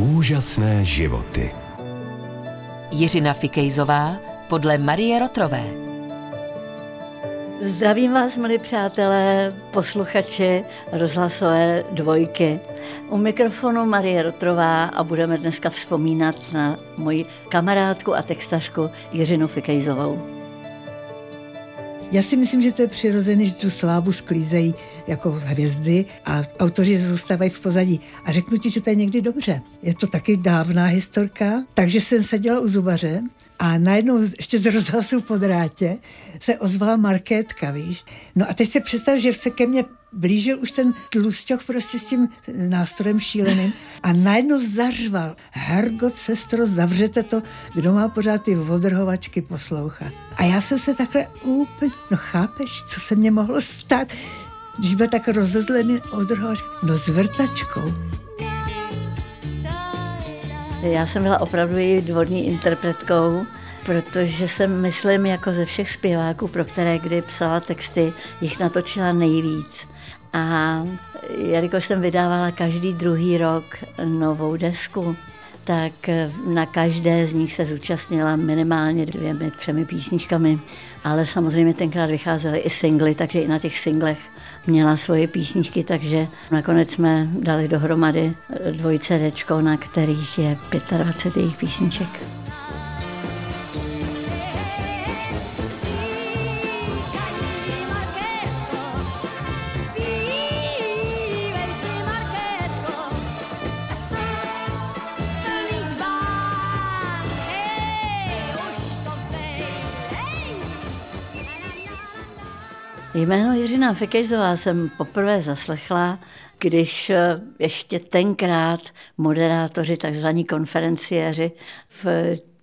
Úžasné životy. Jiřina Fikejzová podle Marie Rotrové. Zdravím vás, milí přátelé, posluchači rozhlasové dvojky. U mikrofonu Marie Rotrová a budeme dneska vzpomínat na moji kamarádku a textařku Jiřinu Fikejzovou. Já si myslím, že to je přirozené, že tu slávu sklízejí jako hvězdy a autoři zůstávají v pozadí. A řeknu ti, že to je někdy dobře. Je to taky dávná historka, takže jsem seděla u zubaře a najednou ještě z rozhlasu po drátě se ozvala Markétka, víš. No a teď se představ, že se ke mně blížil už ten tlusťoch prostě s tím nástrojem šíleným a najednou zařval. Hergot, sestro, zavřete to, kdo má pořád ty vodrhovačky poslouchat. A já jsem se takhle úplně, no chápeš, co se mně mohlo stát, když byl tak rozezlený odrhovačky, no s vrtačkou. Já jsem byla opravdu její dvorní interpretkou, protože jsem, myslím, jako ze všech zpěváků, pro které kdy psala texty, jich natočila nejvíc. A jelikož jsem vydávala každý druhý rok novou desku, tak na každé z nich se zúčastnila minimálně dvěmi, třemi písničkami. Ale samozřejmě tenkrát vycházely i singly, takže i na těch singlech měla svoje písničky, takže nakonec jsme dali dohromady dvojce dečko, na kterých je 25 jejich písniček. Jméno Jiřina Fikejzová jsem poprvé zaslechla, když eh, ještě tenkrát moderátoři, takzvaní konferenciéři v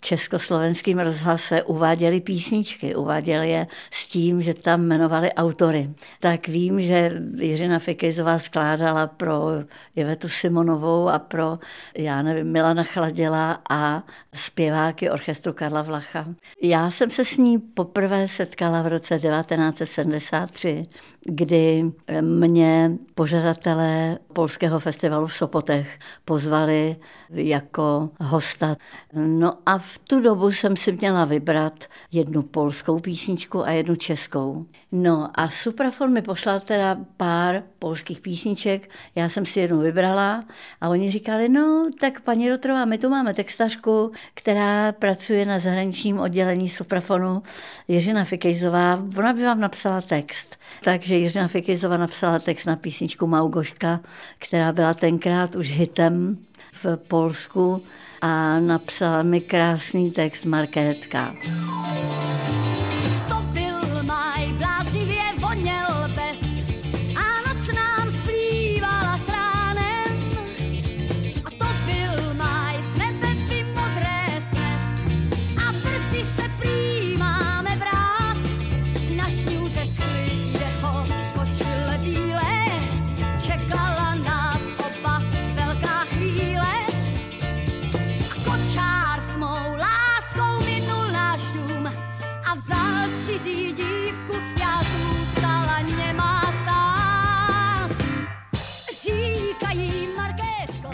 československým rozhlase uváděli písničky, uváděli je s tím, že tam jmenovali autory. Tak vím, že Jiřina Fikejzová skládala pro Ivetu Simonovou a pro, já nevím, Milana Chladila a zpěváky orchestru Karla Vlacha. Já jsem se s ní poprvé setkala v roce 1973, kdy mě pořadatelé Polského festivalu v Sopotech pozvali jako hosta. No a v tu dobu jsem si měla vybrat jednu polskou písničku a jednu českou. No a Suprafon mi poslal teda pár polských písniček, já jsem si jednu vybrala a oni říkali, no tak paní Rotrová, my tu máme textařku, která pracuje na zahraničním oddělení Suprafonu, Jiřina Fikejzová, ona by vám napsala text. Takže Jiřina Fikejzová napsala text na písničku Maugoška, která byla tenkrát už hitem v Polsku a napsala mi krásný text Markétka.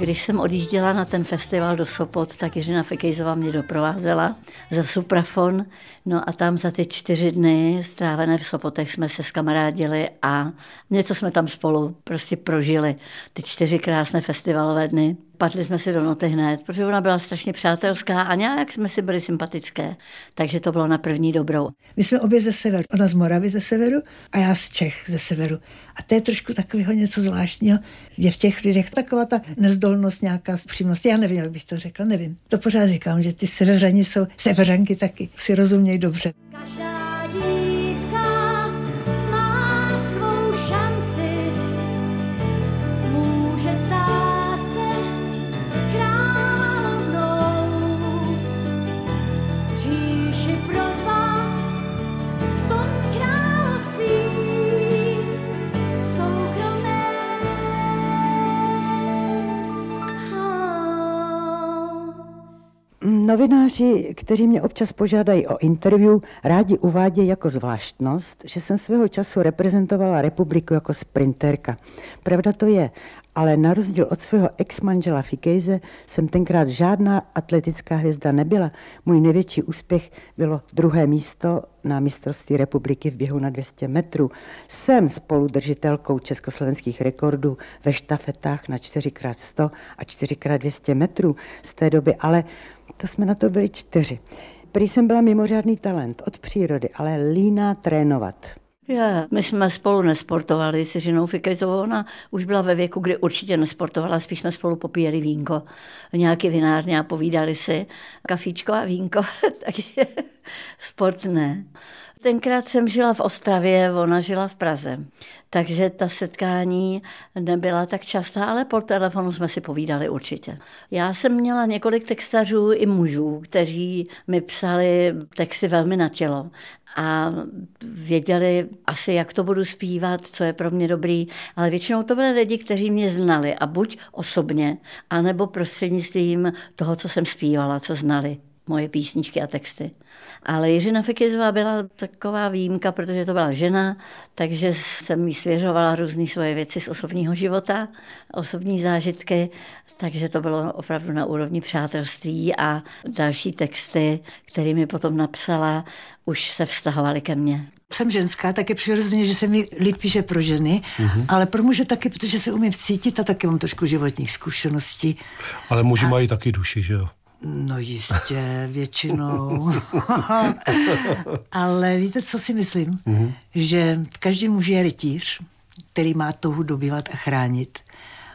Když jsem odjížděla na ten festival do Sopot, tak Jiřina Fikejzová mě doprovázela za suprafon. No a tam za ty čtyři dny strávené v Sopotech jsme se skamarádili a něco jsme tam spolu prostě prožili. Ty čtyři krásné festivalové dny padli jsme si do noty hned, protože ona byla strašně přátelská a nějak jsme si byli sympatické, takže to bylo na první dobrou. My jsme obě ze severu, ona z Moravy ze severu a já z Čech ze severu. A to je trošku takového něco zvláštního je v těch lidech, taková ta nezdolnost, nějaká zpřímnost. Já nevím, jak bych to řekla, nevím. To pořád říkám, že ty severani jsou, severanky taky si rozumějí dobře. Každá Novináři, kteří mě občas požádají o interview, rádi uvádějí jako zvláštnost, že jsem svého času reprezentovala republiku jako sprinterka. Pravda to je, ale na rozdíl od svého ex-manžela Fikejze jsem tenkrát žádná atletická hvězda nebyla. Můj největší úspěch bylo druhé místo na mistrovství republiky v běhu na 200 metrů. Jsem spoludržitelkou československých rekordů ve štafetách na 4x100 a 4x200 metrů z té doby, ale to jsme na to byli čtyři. Prý jsem byla mimořádný talent od přírody, ale líná trénovat. Je, my jsme spolu nesportovali s Jiřinou Fikejzovou, ona už byla ve věku, kdy určitě nesportovala, spíš jsme spolu popíjeli vínko v nějaké vinárně a povídali si kafíčko a vínko, takže sport ne. Tenkrát jsem žila v Ostravě, ona žila v Praze. Takže ta setkání nebyla tak častá, ale po telefonu jsme si povídali určitě. Já jsem měla několik textařů i mužů, kteří mi psali texty velmi na tělo a věděli asi, jak to budu zpívat, co je pro mě dobrý, ale většinou to byly lidi, kteří mě znali a buď osobně, anebo prostřednictvím toho, co jsem zpívala, co znali moje písničky a texty. Ale Jiřina Fekizová byla taková výjimka, protože to byla žena, takže jsem jí svěřovala různé svoje věci z osobního života, osobní zážitky, takže to bylo opravdu na úrovni přátelství a další texty, které mi potom napsala, už se vztahovaly ke mně jsem ženská, tak je přirozeně, že se mi líp píše pro ženy, mm-hmm. ale pro muže taky, protože se umím vcítit a taky mám trošku životních zkušeností. Ale muži a... mají taky duši, že jo? No jistě, většinou. Ale víte, co si myslím? Mm-hmm. Že v každém muži je rytíř, který má touhu dobývat a chránit.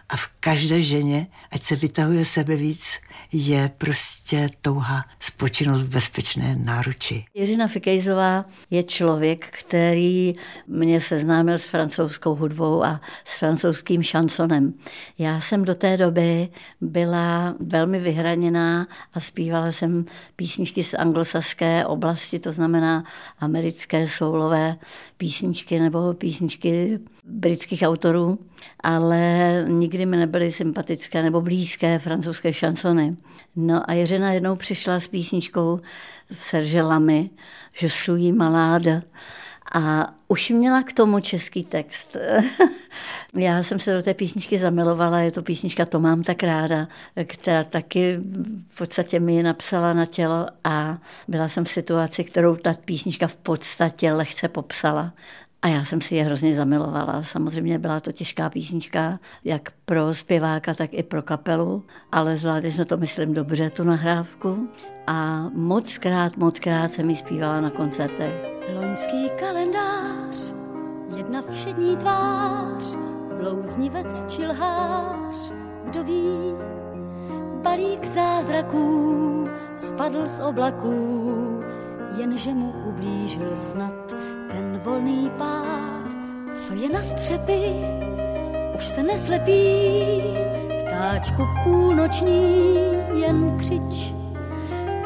A v každé ženě, ať se vytahuje sebe víc, je prostě touha spočinout v bezpečné náruči. Jiřina Fikejzová je člověk, který mě seznámil s francouzskou hudbou a s francouzským šansonem. Já jsem do té doby byla velmi vyhraněná a zpívala jsem písničky z anglosaské oblasti, to znamená americké soulové písničky nebo písničky britských autorů, ale nikdy mi nebyly sympatické nebo blízké francouzské šansony. No a Jiřina jednou přišla s písničkou Serge Lamy, že sují maláda. A už měla k tomu český text. Já jsem se do té písničky zamilovala, je to písnička To mám tak ráda, která taky v podstatě mi napsala na tělo a byla jsem v situaci, kterou ta písnička v podstatě lehce popsala. A já jsem si je hrozně zamilovala. Samozřejmě byla to těžká písnička, jak pro zpěváka, tak i pro kapelu, ale zvládli jsme to, myslím, dobře, tu nahrávku. A moc krát, moc krát jsem ji zpívala na koncertech. Loňský kalendář, jedna všední tvář, blouznivec či lhář, kdo ví, balík zázraků spadl z oblaků, jenže mu ublížil snad ten volný pád, co je na střepy, už se neslepí, ptáčku půlnoční jen křič.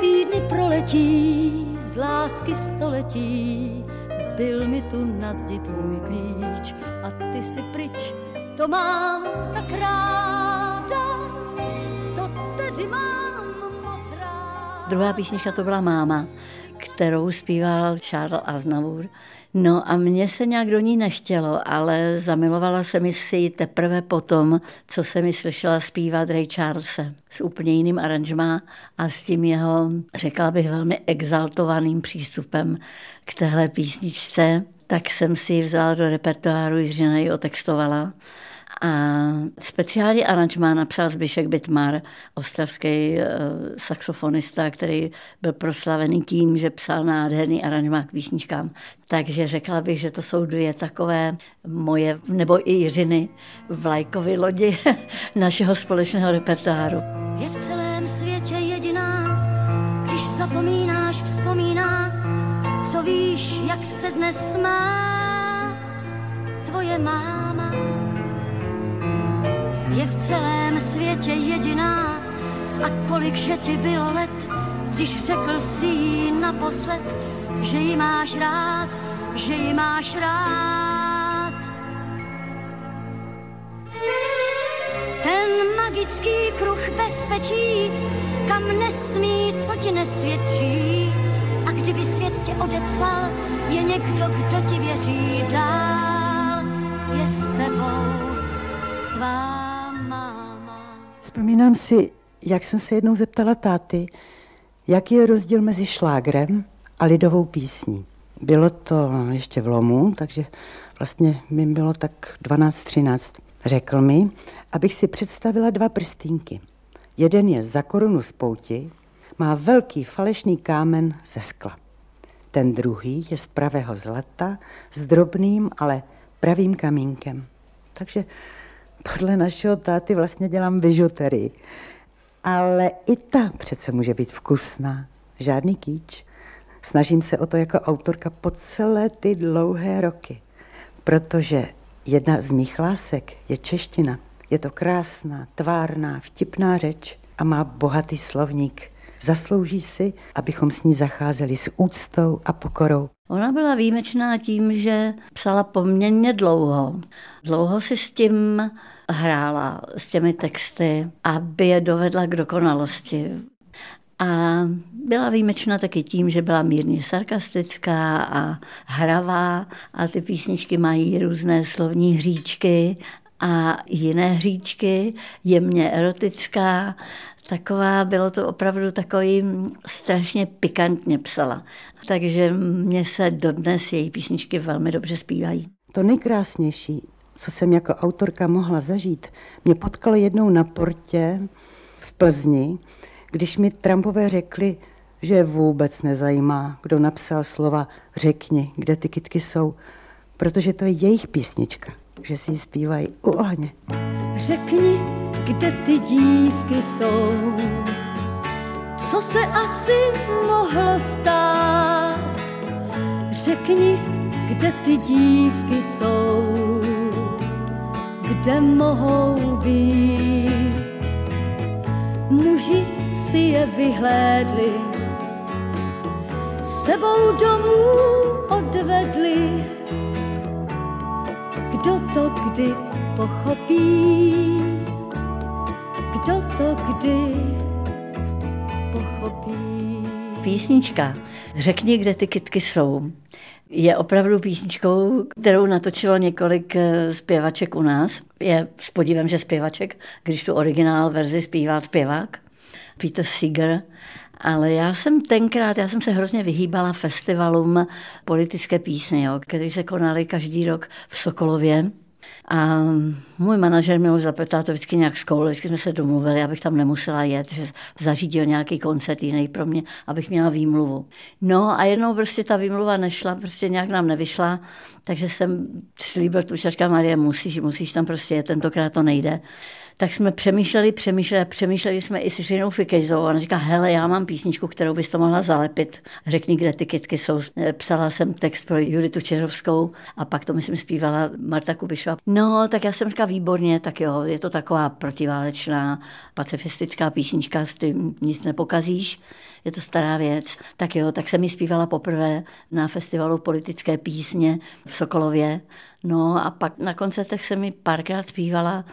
Týdny proletí, z lásky století, zbyl mi tu na zdi tvůj klíč a ty si pryč, to mám tak ráda, to tedy mám moc ráda. Druhá písnička to byla Máma kterou zpíval Charles Aznavour. No a mně se nějak do ní nechtělo, ale zamilovala se mi si teprve potom, co se mi slyšela zpívat Ray Charlesa s úplně jiným aranžmá a s tím jeho, řekla bych, velmi exaltovaným přístupem k téhle písničce, tak jsem si ji vzala do repertoáru, Jiřina ji otextovala a speciální aranžmá napsal Zbyšek Bytmar, ostravský uh, saxofonista, který byl proslavený tím, že psal nádherný aranžmá k písničkám. Takže řekla bych, že to jsou dvě takové moje, nebo i Jiřiny, vlajkové lodi našeho společného repertoáru. Je v celém světě jediná, když zapomínáš, vzpomíná, co víš, jak se dnes má tvoje máma je v celém světě jediná. A kolik že ti bylo let, když řekl si jí naposled, že ji máš rád, že ji máš rád. Ten magický kruh bezpečí, kam nesmí, co ti nesvědčí. A kdyby svět tě odepsal, je někdo, kdo ti věří dál, je s tebou tvá Vzpomínám si, jak jsem se jednou zeptala táty, jaký je rozdíl mezi šlágrem a lidovou písní. Bylo to ještě v Lomu, takže vlastně mi bylo tak 12-13. Řekl mi, abych si představila dva prstínky. Jeden je za korunu z pouti, má velký falešný kámen ze skla. Ten druhý je z pravého zlata s drobným, ale pravým kamínkem. Takže podle našeho táty vlastně dělám bižuterii. Ale i ta přece může být vkusná. Žádný kýč. Snažím se o to jako autorka po celé ty dlouhé roky. Protože jedna z mých lásek je čeština. Je to krásná, tvárná, vtipná řeč a má bohatý slovník. Zaslouží si, abychom s ní zacházeli s úctou a pokorou. Ona byla výjimečná tím, že psala poměrně dlouho. Dlouho si s tím hrála, s těmi texty, aby je dovedla k dokonalosti. A byla výjimečná taky tím, že byla mírně sarkastická a hravá a ty písničky mají různé slovní hříčky a jiné hříčky, jemně erotická taková, bylo to opravdu takový strašně pikantně psala. Takže mně se dodnes její písničky velmi dobře zpívají. To nejkrásnější, co jsem jako autorka mohla zažít, mě potkalo jednou na portě v Plzni, když mi Trumpové řekli, že vůbec nezajímá, kdo napsal slova řekni, kde ty kytky jsou, protože to je jejich písnička, že si ji zpívají u ohně. Řekni, kde ty dívky jsou, co se asi mohlo stát. Řekni, kde ty dívky jsou, kde mohou být. Muži si je vyhlédli, sebou domů odvedli. Kdo to kdy pochopí? Kdo to kdy pochopí? Písnička Řekni, kde ty kytky jsou je opravdu písničkou, kterou natočilo několik eh, zpěvaček u nás. Je s podívem, že zpěvaček, když tu originál verzi zpívá zpěvák, Peter Seeger, ale já jsem tenkrát, já jsem se hrozně vyhýbala festivalům politické písně, jo, které se konaly každý rok v Sokolově. A můj manažer mi už zapětá to vždycky nějak z koule, vždycky jsme se domluvili, abych tam nemusela jet, že zařídil nějaký koncert jiný pro mě, abych měla výmluvu. No a jednou prostě ta výmluva nešla, prostě nějak nám nevyšla, takže jsem slíbil tu Marie, musíš, musíš tam prostě jet, tentokrát to nejde tak jsme přemýšleli, přemýšleli, přemýšleli jsme i s Řinou Fikejzovou. Ona říká, hele, já mám písničku, kterou bys to mohla zalepit. Řekni, kde ty kytky jsou. Psala jsem text pro Juditu Čeřovskou a pak to, myslím, zpívala Marta Kubišová. No, tak já jsem říkala, výborně, tak jo, je to taková protiválečná, pacifistická písnička, s tím nic nepokazíš je to stará věc. Tak jo, tak jsem ji zpívala poprvé na festivalu politické písně v Sokolově. No a pak na koncertech jsem mi párkrát zpívala,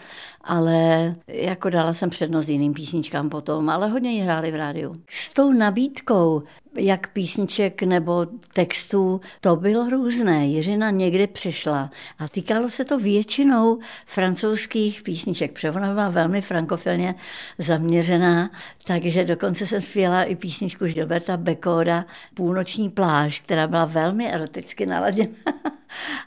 ale jako dala jsem přednost jiným písničkám potom, ale hodně ji hráli v rádiu. S tou nabídkou jak písniček nebo textů, to bylo různé. Jiřina někdy přišla a týkalo se to většinou francouzských písniček, protože ona byla velmi frankofilně zaměřená, takže dokonce jsem zpěla i písničku Gilberta Bekoda Půlnoční pláž, která byla velmi eroticky naladěna.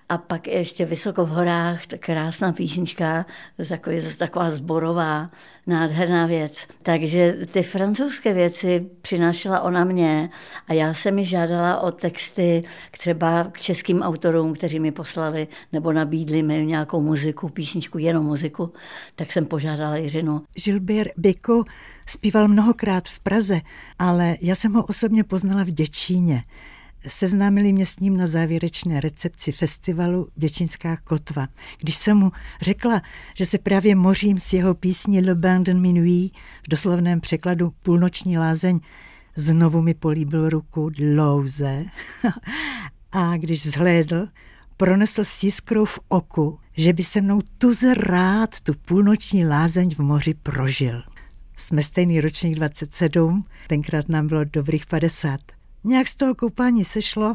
A pak ještě Vysoko v horách, tak krásná písnička, takový, taková zborová, nádherná věc. Takže ty francouzské věci přinášela ona mě a já jsem mi žádala o texty třeba k českým autorům, kteří mi poslali nebo nabídli mi nějakou muziku, písničku, jenom muziku, tak jsem požádala Jiřinu. Gilbert Biko zpíval mnohokrát v Praze, ale já jsem ho osobně poznala v Děčíně. Seznámili mě s ním na závěrečné recepci festivalu Děčínská kotva. Když jsem mu řekla, že se právě mořím s jeho písní Le Bain Minuit, v doslovném překladu Půlnoční lázeň, znovu mi políbil ruku dlouze a když zhlédl, pronesl s jiskrou v oku, že by se mnou tuze rád tu půlnoční lázeň v moři prožil. Jsme stejný ročník 27, tenkrát nám bylo dobrých 50. Nějak z toho koupání sešlo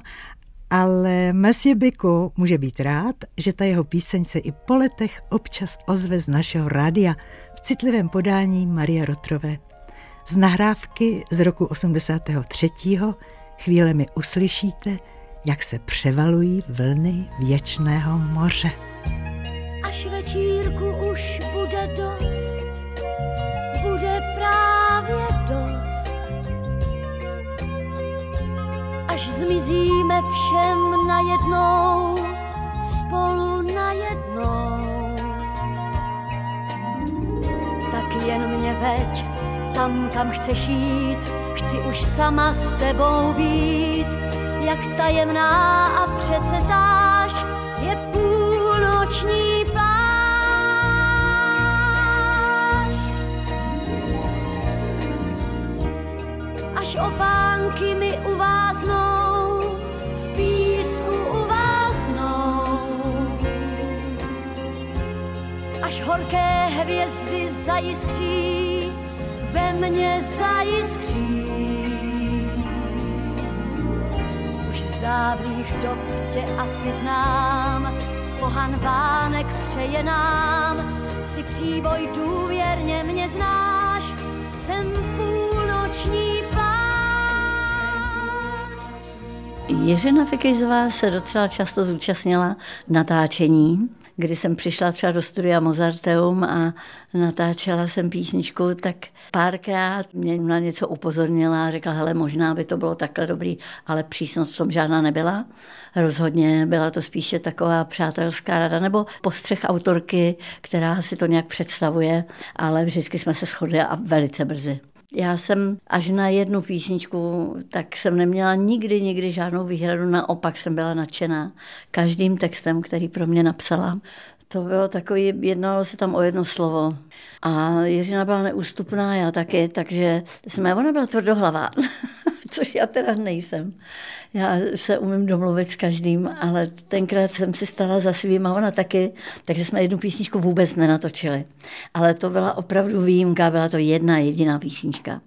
ale Monsieur Biko může být rád, že ta jeho píseň se i po letech občas ozve z našeho rádia v citlivém podání Marie Rotrové. Z nahrávky z roku 83. chvílemi uslyšíte, jak se převalují vlny věčného moře. Až večírku už bude dost, Až zmizíme všem najednou, spolu najednou. Tak jen mě veď tam, kam chceš jít, chci už sama s tebou být, jak tajemná a přece táž je půlnoční pláž. Až opánky mi uváznou, horké hvězdy zajiskří, ve mně zajiskří. Už z dávných dob tě asi znám, pohan vánek přeje nám, si příboj důvěrně mě znáš, jsem půlnoční. Jiřina Fikejzová se docela často zúčastnila natáčení, kdy jsem přišla třeba do studia Mozarteum a natáčela jsem písničku, tak párkrát mě na něco upozornila a řekla, hele, možná by to bylo takhle dobrý, ale přísnost v tom žádná nebyla. Rozhodně byla to spíše taková přátelská rada nebo postřeh autorky, která si to nějak představuje, ale vždycky jsme se shodli a velice brzy. Já jsem až na jednu písničku, tak jsem neměla nikdy, nikdy žádnou výhradu, naopak jsem byla nadšená každým textem, který pro mě napsala. To bylo takový, jednalo se tam o jedno slovo. A Jiřina byla neústupná, já taky, takže jsme, ona byla tvrdohlavá, což já teda nejsem. Já se umím domluvit s každým, ale tenkrát jsem si stala za svým a ona taky, takže jsme jednu písničku vůbec nenatočili. Ale to byla opravdu výjimka, byla to jedna jediná písnička.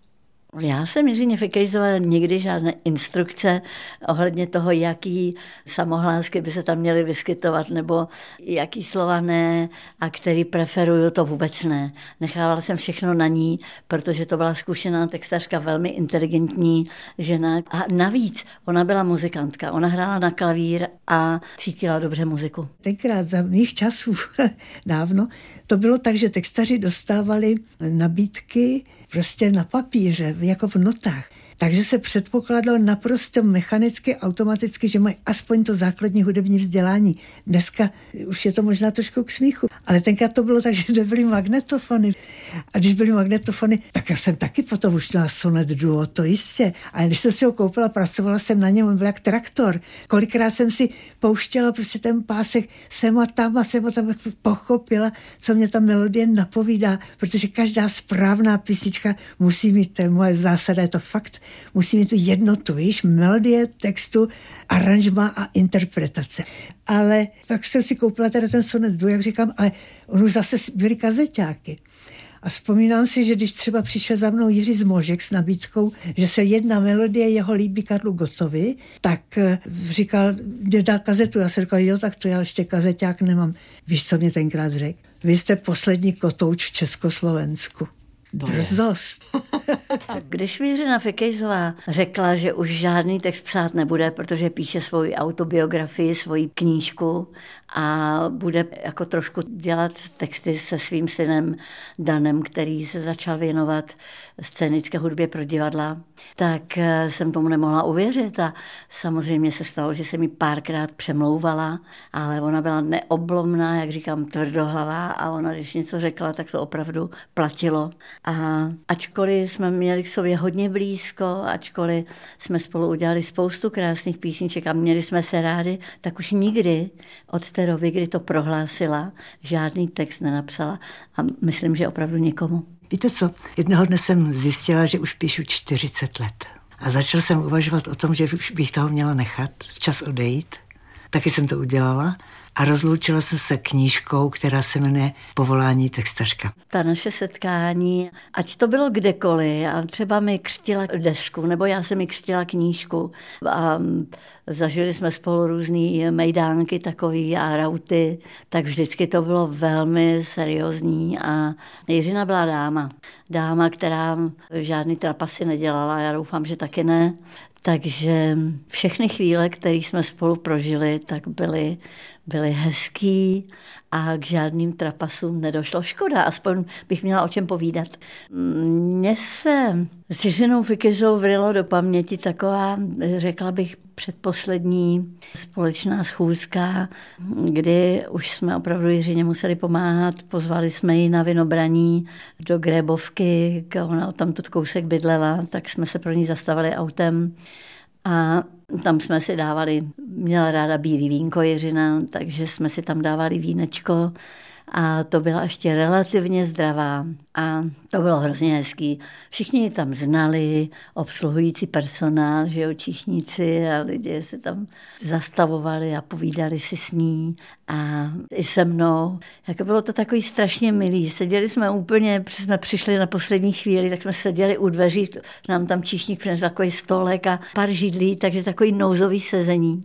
Já jsem Jiřině Fikejzové nikdy žádné instrukce ohledně toho, jaký samohlásky by se tam měly vyskytovat, nebo jaký slova ne a který preferuju, to vůbec ne. Nechávala jsem všechno na ní, protože to byla zkušená textařka, velmi inteligentní žena. A navíc ona byla muzikantka, ona hrála na klavír a cítila dobře muziku. Tenkrát za mých časů, dávno, to bylo tak, že textaři dostávali nabídky prostě na papíře, jako v notách. Takže se předpokládalo naprosto mechanicky, automaticky, že mají aspoň to základní hudební vzdělání. Dneska už je to možná trošku k smíchu, ale tenkrát to bylo tak, že nebyly magnetofony. A když byly magnetofony, tak já jsem taky potom už měla sonet duo, to jistě. A když jsem si ho koupila, pracovala jsem na něm, on byl jak traktor. Kolikrát jsem si pouštěla prostě ten pásek sem a tam a sem a tam pochopila, co mě ta melodie napovídá, protože každá správná písnička musí mít, to je moje zásada, je to fakt, musí mít tu jednotu, víš, melodie, textu, aranžma a interpretace. Ale pak jsem si koupila teda ten sonet duo, jak říkám, ale ono zase byly kazeťáky. A vzpomínám si, že když třeba přišel za mnou Jiří Zmožek s nabídkou, že se jedna melodie jeho líbí Karlu Gotovi, tak eh, říkal, mě dal kazetu. Já jsem říkal, jo, tak to já ještě kazeťák nemám. Víš, co mě tenkrát řekl? Vy jste poslední kotouč v Československu. Drzost. Když Mířina Fikejzová řekla, že už žádný text psát nebude, protože píše svoji autobiografii, svoji knížku a bude jako trošku dělat texty se svým synem Danem, který se začal věnovat scénické hudbě pro divadla, tak eh, jsem tomu nemohla uvěřit a samozřejmě se stalo, že se mi párkrát přemlouvala, ale ona byla neoblomná, jak říkám, tvrdohlavá a ona, když něco řekla, tak to opravdu platilo. A ačkoliv jsme měli k sobě hodně blízko, ačkoliv jsme spolu udělali spoustu krásných písniček a měli jsme se rádi, tak už nikdy od té doby, kdy to prohlásila, žádný text nenapsala a myslím, že opravdu nikomu. Víte co, jednoho dne jsem zjistila, že už píšu 40 let. A začal jsem uvažovat o tom, že už bych toho měla nechat, čas odejít. Taky jsem to udělala a rozloučila se se knížkou, která se jmenuje Povolání textařka. Ta naše setkání, ať to bylo kdekoliv, a třeba mi křtila desku, nebo já jsem mi křtila knížku a zažili jsme spolu různé mejdánky takový a rauty, tak vždycky to bylo velmi seriózní a Jiřina byla dáma. Dáma, která žádný trapasy nedělala, já doufám, že taky ne. Takže všechny chvíle, které jsme spolu prožili, tak byly, byly hezký a k žádným trapasům nedošlo. Škoda, aspoň bych měla o čem povídat. Mně se s Jiřinou Fikizou vrilo do paměti taková, řekla bych, předposlední společná schůzka, kdy už jsme opravdu Jiřině museli pomáhat. Pozvali jsme ji na vinobraní do Grébovky, ona tam tu kousek bydlela, tak jsme se pro ní zastavili autem a tam jsme si dávali, měla ráda bílý vínko Jiřina, takže jsme si tam dávali vínečko a to byla ještě relativně zdravá a to bylo hrozně hezký. Všichni ji tam znali, obsluhující personál, že jo, čišníci a lidé se tam zastavovali a povídali si s ní a i se mnou. Jako bylo to takový strašně milý. Seděli jsme úplně, jsme přišli na poslední chvíli, tak jsme seděli u dveří, nám tam číšník přinesl takový stolek a pár židlí, takže takový nouzový sezení.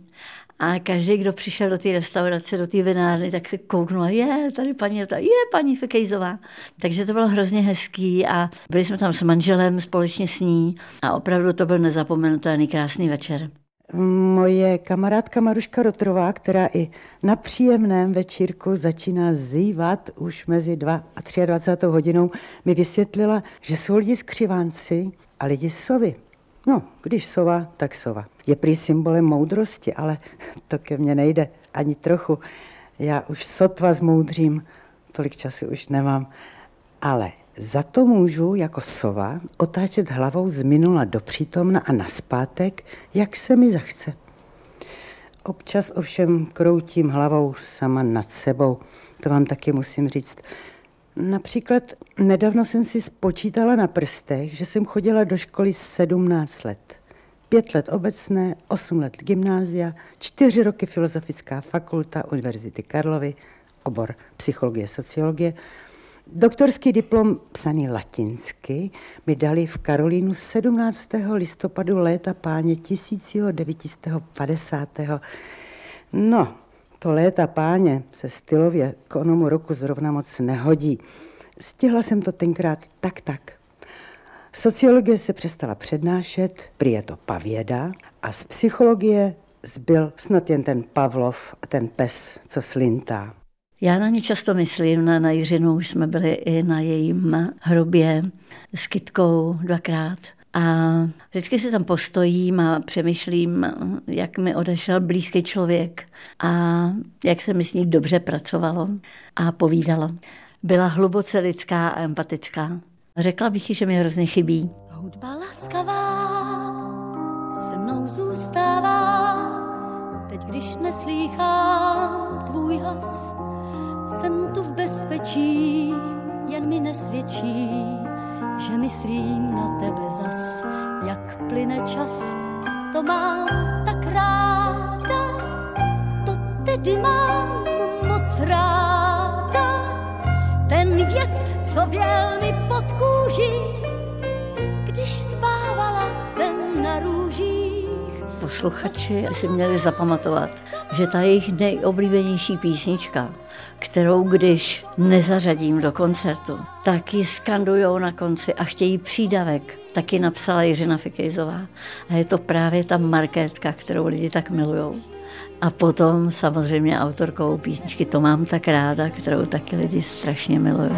A každý, kdo přišel do té restaurace, do té vinárny, tak se kouknul a je, tady paní, je paní Fekejzová. Takže to bylo hrozně hezký a byli jsme tam s manželem společně s ní a opravdu to byl nezapomenutelný krásný večer. Moje kamarádka Maruška Rotrová, která i na příjemném večírku začíná zývat už mezi 2 a 23 hodinou, mi vysvětlila, že jsou lidi skřivánci a lidi sovy. No, když sova, tak sova. Je prý symbolem moudrosti, ale to ke mně nejde ani trochu. Já už sotva zmoudřím, tolik času už nemám. Ale za to můžu jako sova otáčet hlavou z minula do přítomna a naspátek, jak se mi zachce. Občas ovšem kroutím hlavou sama nad sebou. To vám taky musím říct. Například nedávno jsem si spočítala na prstech, že jsem chodila do školy 17 let. Pět let obecné, osm let gymnázia, čtyři roky filozofická fakulta Univerzity Karlovy, obor psychologie, sociologie. Doktorský diplom psaný latinsky mi dali v Karolínu 17. listopadu léta páně 1950. No, to léta páně se stylově k onomu roku zrovna moc nehodí. Stihla jsem to tenkrát tak tak. Sociologie se přestala přednášet, prý je to pavěda, a z psychologie zbyl snad jen ten Pavlov a ten pes, co slintá. Já na ně často myslím, na, na Jiřinu už jsme byli i na jejím hrobě s kytkou dvakrát. A vždycky se tam postojím a přemýšlím, jak mi odešel blízký člověk a jak se mi s ní dobře pracovalo a povídalo. Byla hluboce lidská a empatická. Řekla bych, že mi hrozně chybí. Hudba laskavá se mnou zůstává, teď když neslýchám tvůj hlas, jsem tu v bezpečí, jen mi nesvědčí, že myslím na tebe zas, jak plyne čas, to mám tak ráda, to tedy mám moc ráda, ten jed, co věl mi pod kůži, když spávala jsem na růžích. Posluchači si měli zapamatovat, že ta jejich nejoblíbenější písnička, kterou když nezařadím do koncertu, tak ji skandujou na konci a chtějí přídavek. Taky napsala Jiřina Fikejzová. A je to právě ta marketka, kterou lidi tak milujou. A potom samozřejmě autorkou písničky To mám tak ráda, kterou taky lidi strašně milují.